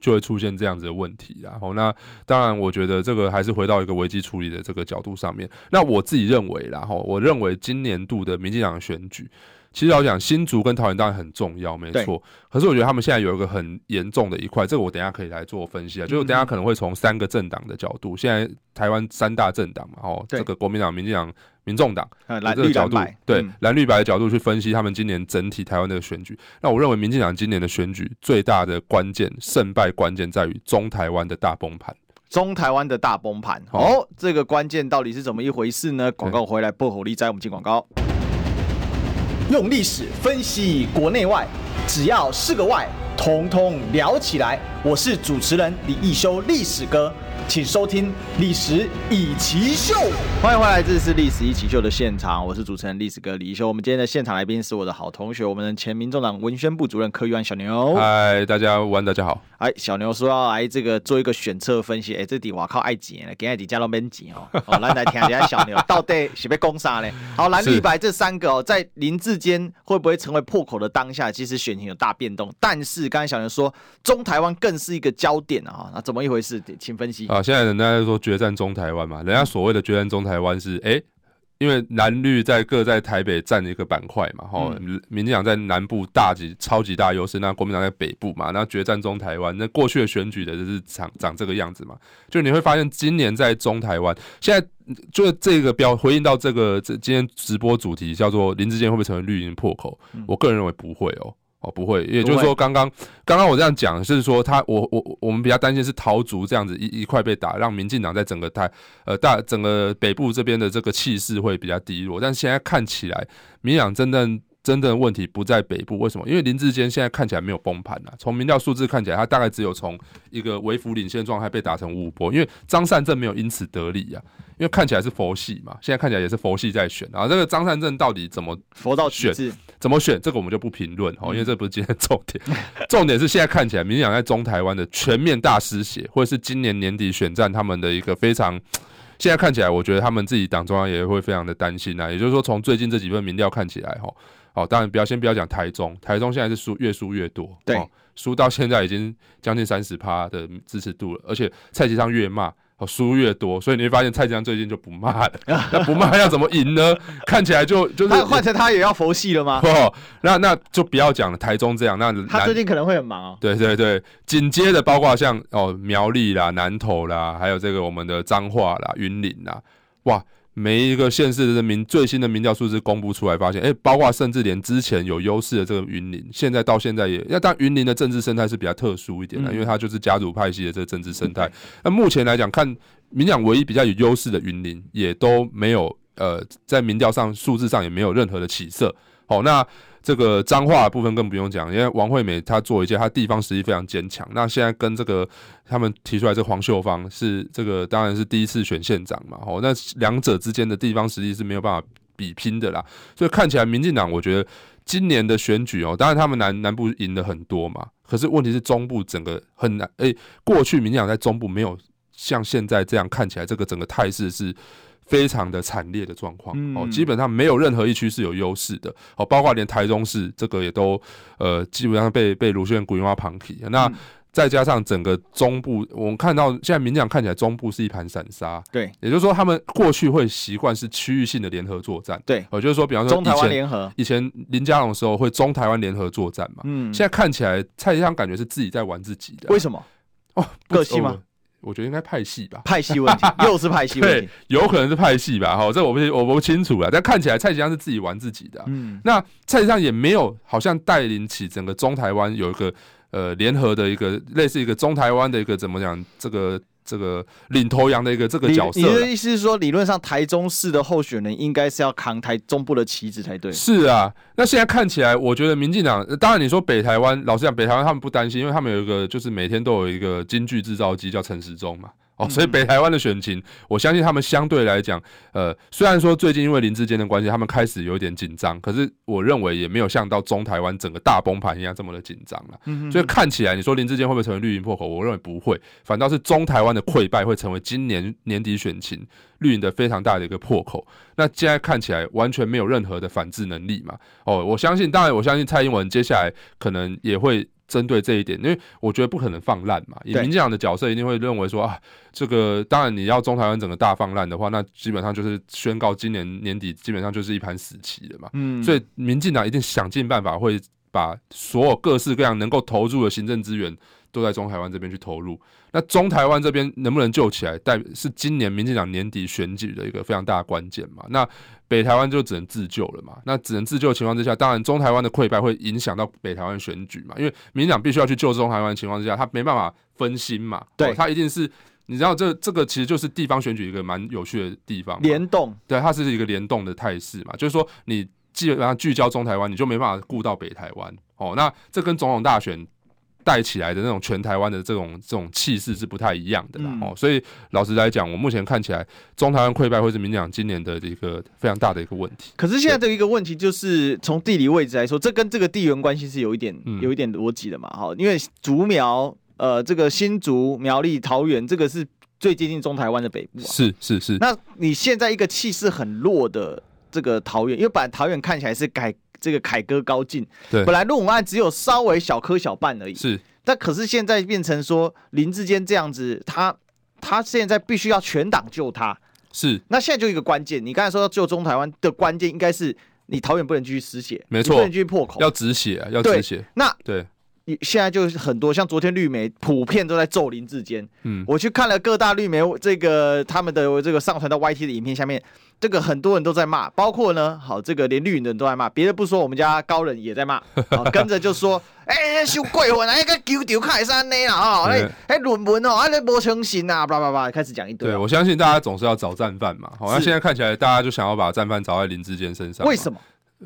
就会出现这样子的问题，然后那当然，我觉得这个还是回到一个危机处理的这个角度上面。那我自己认为，然后我认为今年度的民进党选举，其实要讲新竹跟桃园当然很重要，没错。可是我觉得他们现在有一个很严重的一块，这个我等一下可以来做分析啊。就是等一下可能会从三个政党的角度，现在台湾三大政党嘛，哦，这个国民党、民进党。民众党这个角度，对蓝绿白的角度去分析他们今年整体台湾的选举。那我认为民进党今年的选举最大的关键胜败关键在于中台湾的大崩盘。中台湾的大崩盘，哦，这个关键到底是怎么一回事呢？广告回来，不火力在我们进广告。用历史分析国内外，只要是个“外”，统统聊起来。我是主持人李易修，历史哥。请收听《历史易起 SHOW》，欢迎回来，这是《历史易起 SHOW》的现场，我是主持人历史哥李一修。我们今天的现场来宾是我的好同学，我们的前民众党文宣部主任柯玉安小牛。嗨，大家晚大家好。哎，小牛说要来这个做一个选策分析，哎，这底我靠爱钱，给爱底加到边几哦。好，来来听一下小牛到底是被攻杀呢？好，蓝绿白这三个哦，在林志坚会不会成为破口的当下，其实选情有大变动。但是刚才小牛说，中台湾更是一个焦点啊，那怎么一回事？请分析。现在人家在说决战中台湾嘛，人家所谓的决战中台湾是，哎、欸，因为蓝绿在各在台北占一个板块嘛，哈、嗯，民进党在南部大级超级大优势，那国民党在北部嘛，那决战中台湾，那过去的选举的就是长长这个样子嘛，就你会发现今年在中台湾，现在就这个标回应到这个这今天直播主题叫做林志坚会不会成为绿营破口？嗯、我个人认为不会哦。哦，不会，也就是说，刚刚刚刚我这样讲，是说他，我我我们比较担心是桃竹这样子一一块被打，让民进党在整个台呃大整个北部这边的这个气势会比较低落。但现在看起来，民进党真正真正的问题不在北部，为什么？因为林志坚现在看起来没有崩盘啊，从民调数字看起来，他大概只有从一个微幅领先状态被打成五五波，因为张善政没有因此得利啊。因为看起来是佛系嘛，现在看起来也是佛系在选啊。这个张善政到底怎么佛到选？怎么选？这个我们就不评论哦，因为这不是今天重点。重点是现在看起来，民进党在中台湾的全面大失血，或者是今年年底选战他们的一个非常，现在看起来，我觉得他们自己党中央也会非常的担心啊。也就是说，从最近这几份民调看起来，哈，哦，当然不要先不要讲台中，台中现在是输越输越多，对，输到现在已经将近三十趴的支持度了，而且蔡其昌越骂。输越多，所以你会发现蔡江最近就不骂了。那不骂要怎么赢呢？看起来就就是他换成他也要佛系了吗？哦，那那就不要讲了。台中这样，那他最近可能会很忙哦。对对对，紧接着包括像哦苗栗啦、南投啦，还有这个我们的彰化啦、云林啦，哇。每一个县市的民最新的民调数字公布出来，发现，哎，包括甚至连之前有优势的这个云林，现在到现在也，那但云林的政治生态是比较特殊一点的，因为它就是家族派系的这个政治生态。那目前来讲，看民调唯一比较有优势的云林，也都没有，呃，在民调上数字上也没有任何的起色。好，那。这个彰化的部分更不用讲，因为王惠美她做一届，她地方实力非常坚强。那现在跟这个他们提出来，这黄秀芳是这个当然是第一次选县长嘛，哦，那两者之间的地方实力是没有办法比拼的啦。所以看起来民进党，我觉得今年的选举哦，当然他们南南部赢了很多嘛，可是问题是中部整个很难。诶，过去民进党在中部没有像现在这样看起来，这个整个态势是。非常的惨烈的状况。哦，基本上没有任何一区是有优势的。哦，包括连台中市这个也都呃基本上被被卢秀燕古话旁提。那再加上整个中部，我们看到现在民进党看起来中部是一盘散沙，对，也就是说他们过去会习惯是区域性的联合作战，对，我就是说，比方说中台湾联合，以前林佳龙的时候会中台湾联合作战嘛，嗯，现在看起来蔡其昌感觉是自己在玩自己的，为什么？哦，个性吗？我觉得应该派系吧，派系问题 又是派系问题，对，有可能是派系吧，哈，这我不我不清楚了。但看起来蔡其昌是自己玩自己的，嗯，那蔡其昌也没有好像带领起整个中台湾有一个呃联合的一个类似一个中台湾的一个怎么讲这个。这个领头羊的一个这个角色，你的意思是说，理论上台中市的候选人应该是要扛台中部的旗帜才对？是啊，那现在看起来，我觉得民进党，当然你说北台湾，老实讲，北台湾他们不担心，因为他们有一个就是每天都有一个京剧制造机叫陈时中嘛。哦，所以北台湾的选情，我相信他们相对来讲，呃，虽然说最近因为林志坚的关系，他们开始有点紧张，可是我认为也没有像到中台湾整个大崩盘一样这么的紧张了。嗯哼，所以看起来，你说林志坚会不会成为绿营破口？我认为不会，反倒是中台湾的溃败会成为今年年底选情绿营的非常大的一个破口。那现在看起来完全没有任何的反制能力嘛？哦，我相信，当然我相信蔡英文接下来可能也会。针对这一点，因为我觉得不可能放烂嘛。以民进党的角色，一定会认为说啊，这个当然你要中台湾整个大放烂的话，那基本上就是宣告今年年底基本上就是一盘死棋了嘛。嗯，所以民进党一定想尽办法会把所有各式各样能够投入的行政资源都在中台湾这边去投入。那中台湾这边能不能救起来，代是今年民进党年底选举的一个非常大的关键嘛。那北台湾就只能自救了嘛。那只能自救的情况之下，当然中台湾的溃败会影响到北台湾选举嘛。因为民进党必须要去救中台湾的情况之下，他没办法分心嘛。对，他一定是你知道这这个其实就是地方选举一个蛮有趣的地方，联动。对，它是一个联动的态势嘛。就是说你基本上聚焦中台湾，你就没办法顾到北台湾。哦，那这跟总统大选。带起来的那种全台湾的这种这种气势是不太一样的啦，哦，所以老实来讲，我目前看起来中台湾溃败会是民进党今年的一个非常大的一个问题。可是现在的一个问题就是从地理位置来说，这跟这个地缘关系是有一点有一点逻辑的嘛，哈，因为竹苗呃这个新竹苗栗桃园这个是最接近中台湾的北部啊，是是是。那你现在一个气势很弱的这个桃园，因为本来桃园看起来是改。这个凯歌高进，对，本来论文案只有稍微小磕小绊而已，是，但可是现在变成说林志坚这样子，他他现在必须要全党救他，是。那现在就一个关键，你刚才说要救中台湾的关键，应该是你桃园不能继续失血，没错，不能继续破口，要止血，啊要止血。那对。现在就是很多，像昨天绿媒普遍都在咒林志坚。嗯，我去看了各大绿媒这个他们的这个上传到 YT 的影片下面，这个很多人都在骂，包括呢，好这个连绿营的人都在骂，别的不说，我们家高人也在骂，好跟着就说，哎，修鬼魂啊，那个丢丢开山呢啦，啊，哎哎论文哦，啊那没诚信啊，叭叭叭，开始讲一堆。对，我相信大家总是要找战犯嘛，好，那现在看起来大家就想要把战犯找在林志坚身上，为什么？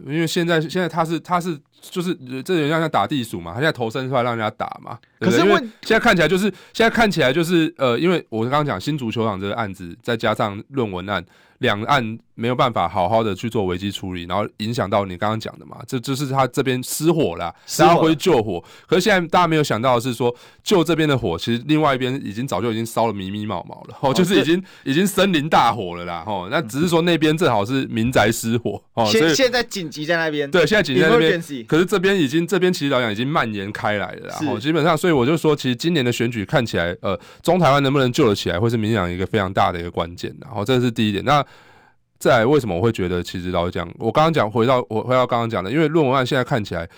因为现在现在他是他是就是这人家像打地鼠嘛，他现在投身出来让人家打嘛。可是因为现在看起来就是现在看起来就是呃，因为我刚刚讲新足球场这个案子，再加上论文案。两岸没有办法好好的去做危机处理，然后影响到你刚刚讲的嘛，这就是他这边失火了，他会救火。可是现在大家没有想到的是说，救这边的火，其实另外一边已经早就已经烧了密密毛毛了，哦，就是已经已经森林大火了啦，哦，那只是说那边正好是民宅失火，哦，所以现在紧急在那边，对，现在紧急在那边，可是这边已经这边其实来讲已经蔓延开来了啦，哦，基本上，所以我就说，其实今年的选举看起来，呃，中台湾能不能救得起来，会是民进党一个非常大的一个关键，然后这是第一点，那。再来，为什么我会觉得其实老实讲，我刚刚讲回到我回到刚刚讲的，因为论文案现在看起来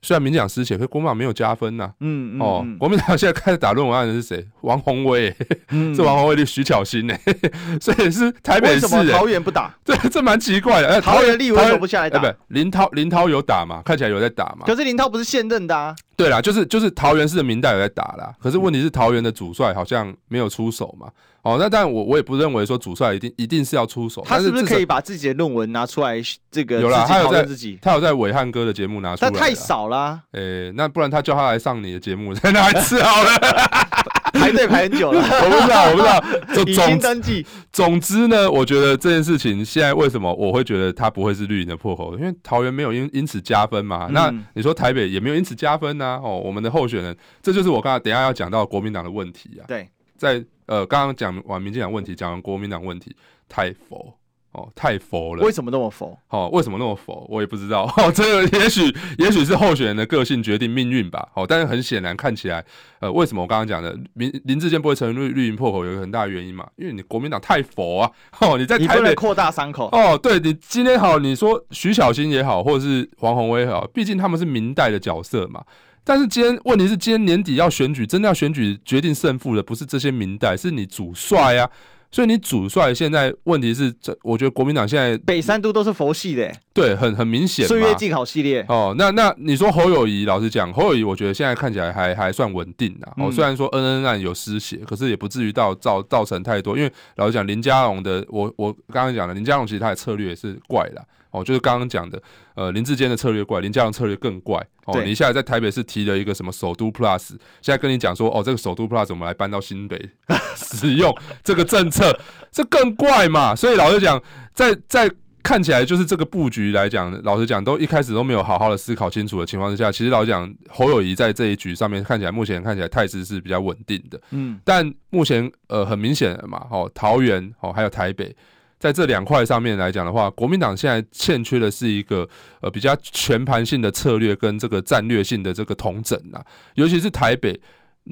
虽然民进党失血，可是国民党没有加分呐、啊。嗯，嗯哦，国民党现在开始打论文案的是谁？王鸿薇，嗯、是王宏威的徐巧芯呢？所以是台北市。为什么桃园不打？对，这蛮奇怪的。桃园立委走不下来打。不，林涛林涛有打嘛？看起来有在打嘛？可是林涛不是现任的啊。对啦，就是就是桃园市的民代有在打啦。可是问题是桃园的主帅好像没有出手嘛。哦，那但，我我也不认为说主帅一定一定是要出手。他是不是可以把自己的论文拿出来？这个有啦，他有在自己，他有在伟汉哥的节目拿出来。那太少啦。诶、欸，那不然他叫他来上你的节目，再拿一次好了。排队排很久了，我不知道，我不知道。已经登记。总之呢，我觉得这件事情现在为什么我会觉得他不会是绿营的破口？因为桃园没有因因此加分嘛。嗯、那你说台北也没有因此加分呐、啊？哦，我们的候选人，这就是我刚才等一下要讲到国民党的问题啊。对，在。呃，刚刚讲完民进党问题，讲完国民党问题，太佛哦，太佛了。为什么那么佛？哦，为什么那么佛？我也不知道。哦，这个也许也许是候选人的个性决定命运吧。哦，但是很显然看起来，呃，为什么我刚刚讲的林林志坚不会成为绿绿营破口，有一个很大的原因嘛？因为你国民党太佛啊。哦，你在台北扩大伤口。哦，对你今天好，你说徐小新也好，或者是黄宏威也好，毕竟他们是明代的角色嘛。但是今天问题是，今天年底要选举，真的要选举决定胜负的，不是这些明代，是你主帅啊。所以你主帅现在问题是，这我觉得国民党现在北三都都是佛系的、欸，对，很很明显。岁月静好系列哦，那那你说侯友谊，老实讲，侯友谊我觉得现在看起来还还算稳定的。哦，虽然说恩恩案有失血，可是也不至于到造造成太多。因为老实讲，林佳龙的，我我刚刚讲了林佳龙其实他的策略也是怪的。哦，就是刚刚讲的，呃，林志坚的策略怪，林佳龙策略更怪。哦，你现在在台北市提了一个什么首都 Plus，现在跟你讲说，哦，这个首都 Plus 我们来搬到新北 使用这个政策，这更怪嘛。所以老实讲，在在看起来就是这个布局来讲，老实讲都一开始都没有好好的思考清楚的情况之下，其实老实讲，侯友谊在这一局上面看起来，目前看起来态势是比较稳定的。嗯，但目前呃很明显的嘛，哦，桃园哦还有台北。在这两块上面来讲的话，国民党现在欠缺的是一个呃比较全盘性的策略跟这个战略性的这个统整啊，尤其是台北，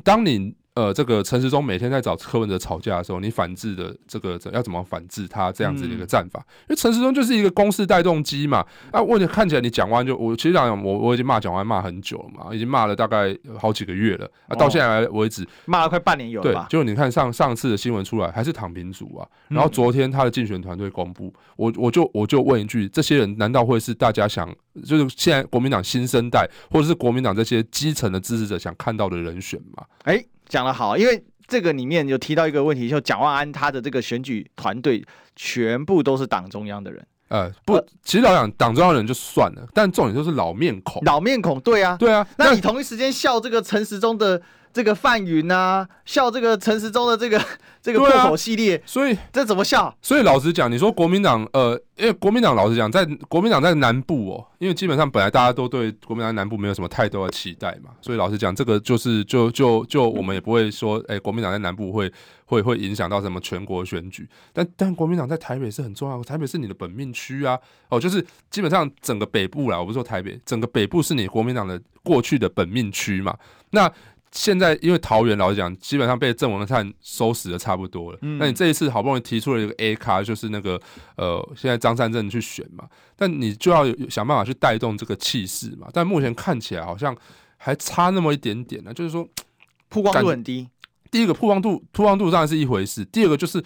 当你。呃，这个陈时中每天在找柯文哲吵架的时候，你反制的这个要怎么反制他这样子的一个战法？嗯、因为陈时中就是一个攻势带动机嘛。啊，问题看起来你讲完就我其实讲我我已经骂蒋万安骂很久了嘛，已经骂了大概好几个月了啊，到现在为止骂了快半年有了吧？对，就你看上上次的新闻出来还是躺平族啊，然后昨天他的竞选团队公布，我我就我就问一句，这些人难道会是大家想就是现在国民党新生代或者是国民党这些基层的支持者想看到的人选吗？哎。讲得好，因为这个里面有提到一个问题，就蒋万安他的这个选举团队全部都是党中央的人。呃，不，其实老讲党中央的人就算了，但重点就是老面孔。老面孔，对啊，对啊。那你同一时间笑这个陈时中的这个范云啊，笑这个陈时中的这个 这个破口系列，所以这怎么笑？所以老实讲，你说国民党呃。因为国民党老实讲，在国民党在南部哦，因为基本上本来大家都对国民党南部没有什么太多的期待嘛，所以老实讲，这个就是就就就我们也不会说，哎，国民党在南部会会会影响到什么全国选举，但但国民党在台北是很重要，台北是你的本命区啊，哦，就是基本上整个北部啦，我不是说台北，整个北部是你国民党的过去的本命区嘛，那。现在因为桃园老实讲，基本上被郑文灿收拾的差不多了。嗯、那你这一次好不容易提出了一个 A 卡，就是那个呃，现在张善政去选嘛，但你就要想办法去带动这个气势嘛。但目前看起来好像还差那么一点点呢，就是说 曝光度很低。第一个曝光度，曝光度当然是一回事。第二个就是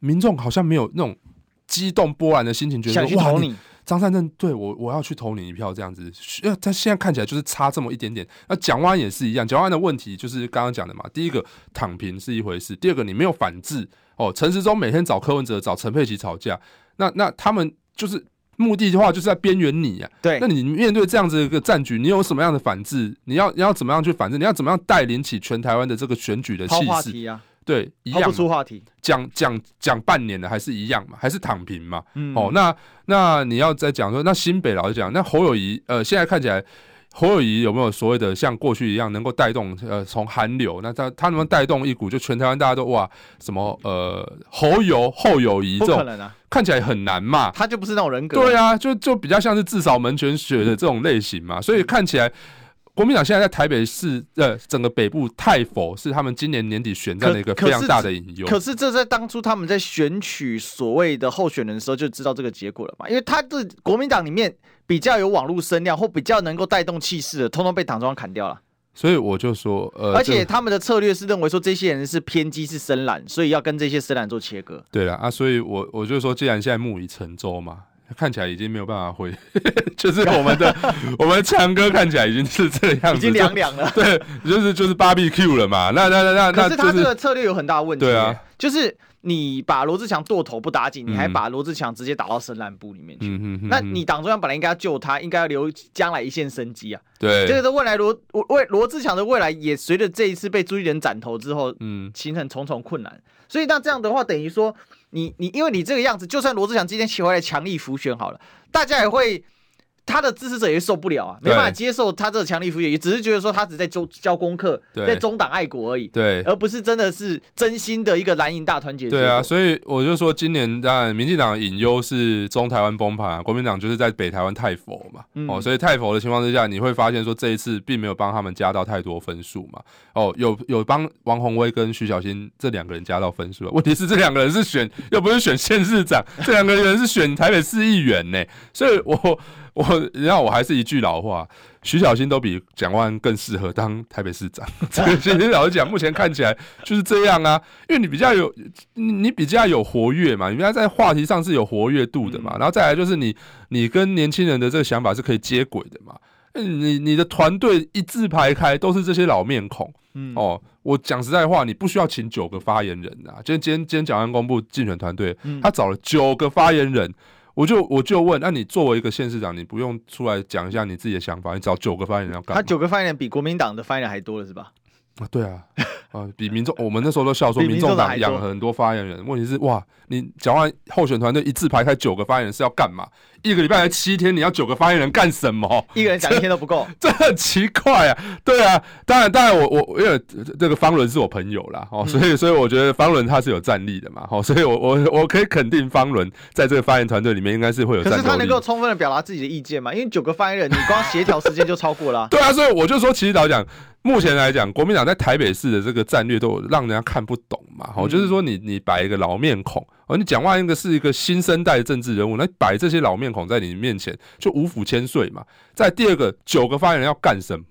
民众好像没有那种激动波澜的心情，觉得想去投你。张善政对我，我要去投你一票，这样子。因为他现在看起来就是差这么一点点。那蒋万也是一样，蒋万的问题就是刚刚讲的嘛。第一个躺平是一回事，第二个你没有反制哦。陈时中每天找柯文哲、找陈佩琪吵架，那那他们就是目的的话，就是在边缘你啊。对，那你面对这样子一个战局，你有什么样的反制？你要你要怎么样去反制？你要怎么样带领起全台湾的这个选举的气势？对，一样。不出话题，讲讲讲半年了，还是一样嘛？还是躺平嘛？嗯，哦，那那你要再讲说，那新北老实讲，那侯友谊，呃，现在看起来侯友谊有没有所谓的像过去一样能够带动呃从韩流？那他他能不能带动一股就全台湾大家都哇什么呃侯友后友谊这种？不可能啊，看起来很难嘛。他就不是那种人格。对啊，就就比较像是自扫门前雪的这种类型嘛，所以看起来。国民党现在在台北市，呃，整个北部太否是他们今年年底选战的一个非常大的隐忧。可是这在当初他们在选取所谓的候选人的时候就知道这个结果了嘛？因为他的国民党里面比较有网络声量或比较能够带动气势的，通通被党中央砍掉了。所以我就说，呃，而且他们的策略是认为说这些人是偏激是深蓝，所以要跟这些深蓝做切割。对了啊，所以我我就说，既然现在木已成舟嘛。看起来已经没有办法回，就是我们的 我们强哥看起来已经是这样子，已经凉凉了。对，就是就是 BBQ 了嘛。那那那那，可是他这个策略有很大的问题。对啊，就是你把罗志强剁头不打紧，你还把罗志强直接打到深蓝部里面去。嗯嗯。那你党中央本来应该要救他，应该要留将来一线生机啊。对。这个是未来罗未罗志强的未来，也随着这一次被朱立伦斩头之后，嗯，形成重重困难。所以那这样的话，等于说。你你，因为你这个样子，就算罗志祥今天起回来强力浮选好了，大家也会。他的支持者也受不了啊，没办法接受他这个强力辅选，也只是觉得说他只在教教功课，在中党爱国而已，对，而不是真的是真心的一个蓝营大团结。对啊，所以我就说，今年当然民进党的隐忧是中台湾崩盘啊，国民党就是在北台湾太佛嘛，嗯、哦，所以太佛的情况之下，你会发现说这一次并没有帮他们加到太多分数嘛，哦，有有帮王宏威跟徐小新这两个人加到分数了，问题是这两个人是选又不是选县市长，这两个人是选台北市议员呢，所以我。我，然后我还是一句老话，徐小新都比蒋万更适合当台北市长。这个其实老实讲，目前看起来就是这样啊，因为你比较有，你比较有活跃嘛，你比较在话题上是有活跃度的嘛，然后再来就是你，你跟年轻人的这个想法是可以接轨的嘛。你你的团队一字排开，都是这些老面孔。嗯哦，我讲实在话，你不需要请九个发言人啊。今天今天今天蒋万安公布竞选团队，他找了九个发言人。我就我就问，那、啊、你作为一个县市长，你不用出来讲一下你自己的想法？你找九个发言人要干嘛？他九个发言人比国民党的发言人还多了，是吧？啊，对啊，啊，比民众，我们那时候都笑说，民众党养了很多发言人。问题是，哇，你讲完候选团队一字排开九个发言人是要干嘛？一个礼拜才七天，你要九个发言人干什么？一个人讲一天都不够，这很奇怪啊！对啊，当然，当然我，我我因为这个方伦是我朋友啦，哦，所以所以我觉得方伦他是有战力的嘛，哦，所以我我我可以肯定方伦在这个发言团队里面应该是会有战力。可是他能够充分的表达自己的意见嘛？因为九个发言人，你光协调时间就超过了。对啊，所以我就说，其实老讲，目前来讲，国民党在台北市的这个战略都让人家看不懂嘛，哦，就是说你你摆一个老面孔。哦你讲话应该是一个新生代的政治人物，那摆这些老面孔在你面前就无府千岁嘛。在第二个，九个发言人要干什么？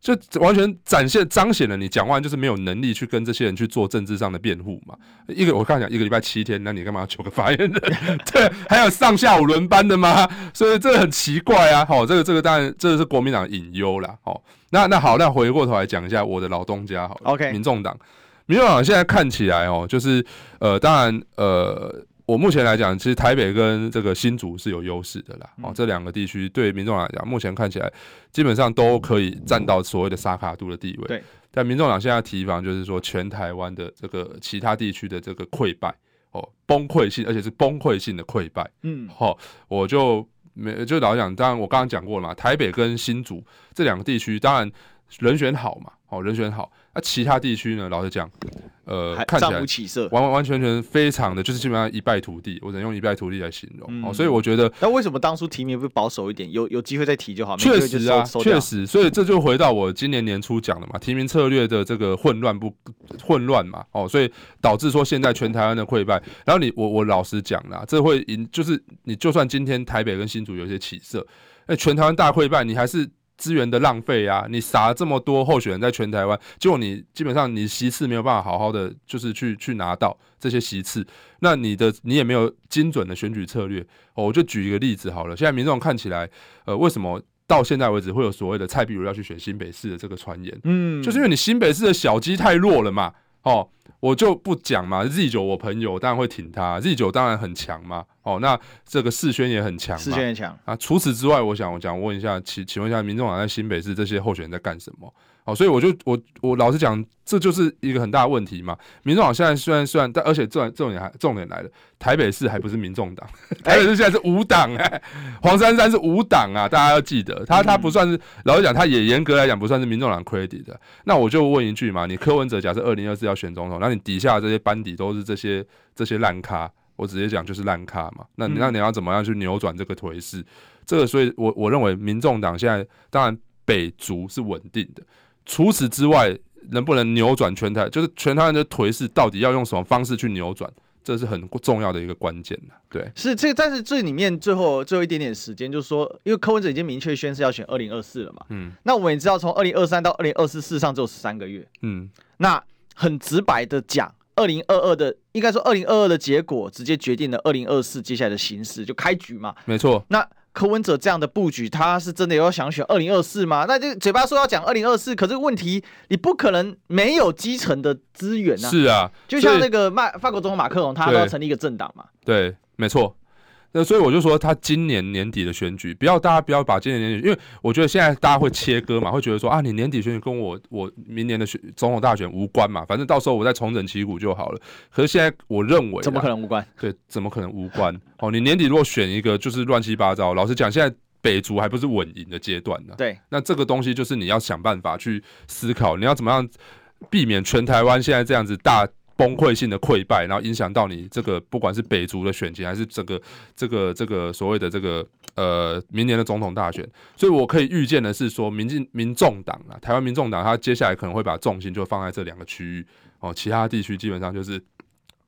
就完全展现彰显了你讲话就是没有能力去跟这些人去做政治上的辩护嘛。一个我刚才讲一个礼拜七天，那你干嘛要九个发言人？对，还有上下午轮班的吗？所以这个很奇怪啊。好，这个这个当然这个是国民党的隐忧啦。好，那那好，那回过头来讲一下我的老东家好了，OK，民众党。民众党现在看起来哦，就是呃，当然呃，我目前来讲，其实台北跟这个新竹是有优势的啦。哦，这两个地区对民众来讲，目前看起来基本上都可以占到所谓的沙卡度的地位。对。但民众党现在提防就是说，全台湾的这个其他地区的这个溃败哦，崩溃性，而且是崩溃性的溃败。嗯。好，我就没就老实讲，当然我刚刚讲过了嘛，台北跟新竹这两个地区，当然人选好嘛，哦，人选好。那其他地区呢？老实讲。呃，看起来无起色，完完完全全非常的就是基本上一败涂地，我只能用一败涂地来形容、嗯、哦。所以我觉得，那为什么当初提名不保守一点？有有机会再提就好。确实啊，确实，所以这就回到我今年年初讲的嘛，提名策略的这个混乱不混乱嘛？哦，所以导致说现在全台湾的溃败。然后你我我老实讲啦，这会引就是你就算今天台北跟新竹有些起色，哎，全台湾大溃败，你还是。资源的浪费啊！你撒了这么多候选人在全台湾，结果你基本上你席次没有办法好好的就是去去拿到这些席次，那你的你也没有精准的选举策略。哦，我就举一个例子好了，现在民众看起来，呃，为什么到现在为止会有所谓的蔡壁如要去选新北市的这个传言？嗯，就是因为你新北市的小鸡太弱了嘛，哦。我就不讲嘛，Z 九我朋友当然会挺他，Z 九当然很强嘛。哦，那这个世轩也很强，世轩也强啊。除此之外，我想我想问一下，请请问一下，民众党在新北市这些候选人在干什么？哦，所以我就我我老实讲，这就是一个很大的问题嘛。民众党现在虽然虽然，但而且重重点还重点来了，台北市还不是民众党，台北市现在是无党哎，黄珊珊是无党啊，大家要记得，他他不算是、嗯、老实讲，他也严格来讲不算是民众党 credit 的。那我就问一句嘛，你柯文哲假设二零二四要选总统，那你底下这些班底都是这些这些烂咖，我直接讲就是烂咖嘛。那那你要怎么样去扭转这个颓势？这个所以我我认为民众党现在当然北族是稳定的。除此之外，能不能扭转全台？就是全台湾的颓势，到底要用什么方式去扭转？这是很重要的一个关键。对，是这个，但是这里面最后最后一点点时间，就是说，因为柯文哲已经明确宣誓要选二零二四了嘛。嗯。那我们也知道，从二零二三到二零二四，事实上只有十三个月。嗯。那很直白的讲，二零二二的应该说二零二二的结果，直接决定了二零二四接下来的形势，就开局嘛。没错。那。柯文哲这样的布局，他是真的有想选二零二四吗？那就嘴巴说要讲二零二四，可是问题你不可能没有基层的资源啊。是啊，就像那个麦法国总统马克龙，他都要成立一个政党嘛。对，没错。那所以我就说，他今年年底的选举，不要大家不要把今年年底，因为我觉得现在大家会切割嘛，会觉得说啊，你年底选举跟我我明年的选总统大选无关嘛，反正到时候我再重整旗鼓就好了。可是现在我认为，怎么可能无关？对，怎么可能无关？哦，你年底如果选一个就是乱七八糟，老实讲，现在北族还不是稳赢的阶段呢。对，那这个东西就是你要想办法去思考，你要怎么样避免全台湾现在这样子大。崩溃性的溃败，然后影响到你这个不管是北族的选情，还是整个这个这个所谓的这个呃明年的总统大选，所以我可以预见的是说，民进民众党啊，台湾民众党，他接下来可能会把重心就放在这两个区域哦，其他地区基本上就是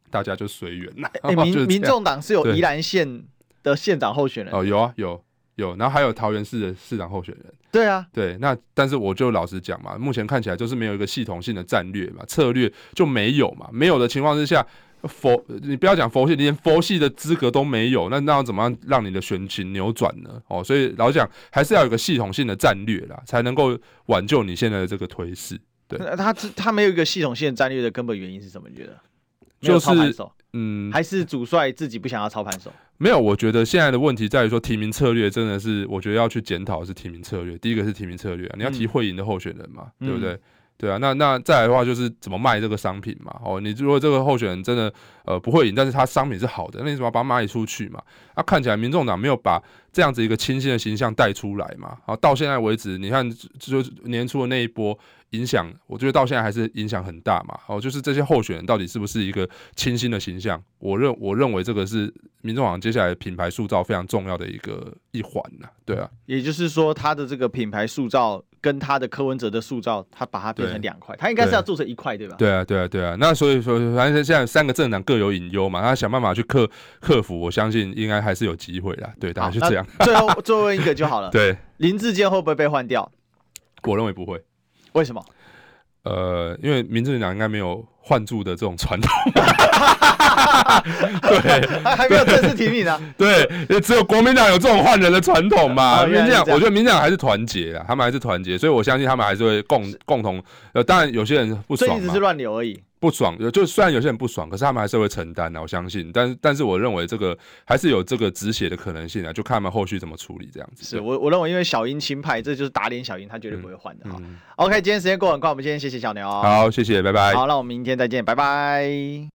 大家就随缘了。欸、民民众党是有宜兰县的县长候选人哦，有啊有。有，然后还有桃园市的市长候选人。对啊，对，那但是我就老实讲嘛，目前看起来就是没有一个系统性的战略嘛，策略就没有嘛，没有的情况之下，佛你不要讲佛系，连佛系的资格都没有，那那要怎么样让你的选情扭转呢？哦，所以老实讲，还是要有一个系统性的战略啦，才能够挽救你现在的这个颓势。对，他他没有一个系统性的战略的根本原因是什么？你觉得？就是嗯，还是主帅自己不想要操盘手？没有，我觉得现在的问题在于说提名策略真的是，我觉得要去检讨是提名策略。第一个是提名策略啊，你要提会赢的候选人嘛，嗯、对不对？对啊，那那再来的话就是怎么卖这个商品嘛。哦，你如果这个候选人真的呃不会赢，但是他商品是好的，那你怎么把它卖出去嘛？啊，看起来民众党没有把这样子一个清新的形象带出来嘛。啊，到现在为止，你看就年初的那一波。影响，我觉得到现在还是影响很大嘛。哦，就是这些候选人到底是不是一个清新的形象？我认我认为这个是民众党接下来品牌塑造非常重要的一个一环呐。对啊，也就是说，他的这个品牌塑造跟他的柯文哲的塑造，他把它变成两块，他应该是要做成一块，对吧？对啊，对啊，对啊。那所以说，反正现在三个政党各有隐忧嘛，他想办法去克克服，我相信应该还是有机会的。对，大概是这样。最后最后一个就好了。对，林志坚会不会被换掉？我认为不会。为什么？呃，因为民进党应该没有换柱的这种传统，对，还没有正式提名呢。对，也只有国民党有这种换人的传统嘛。民进党，我觉得民进党还是团结啊，他们还是团结，所以我相信他们还是会共 共同。呃，当然有些人不爽，所以只是乱流而已。不爽，就虽然有些人不爽，可是他们还是会承担的，我相信。但但是我认为这个还是有这个止血的可能性啊，就看他们后续怎么处理这样子。是我我认为，因为小英亲派，这就是打脸小英，他绝对不会换的。哈、嗯嗯、OK，今天时间过很快，我们今天谢谢小牛。好，谢谢，拜拜。好，那我们明天再见，拜拜。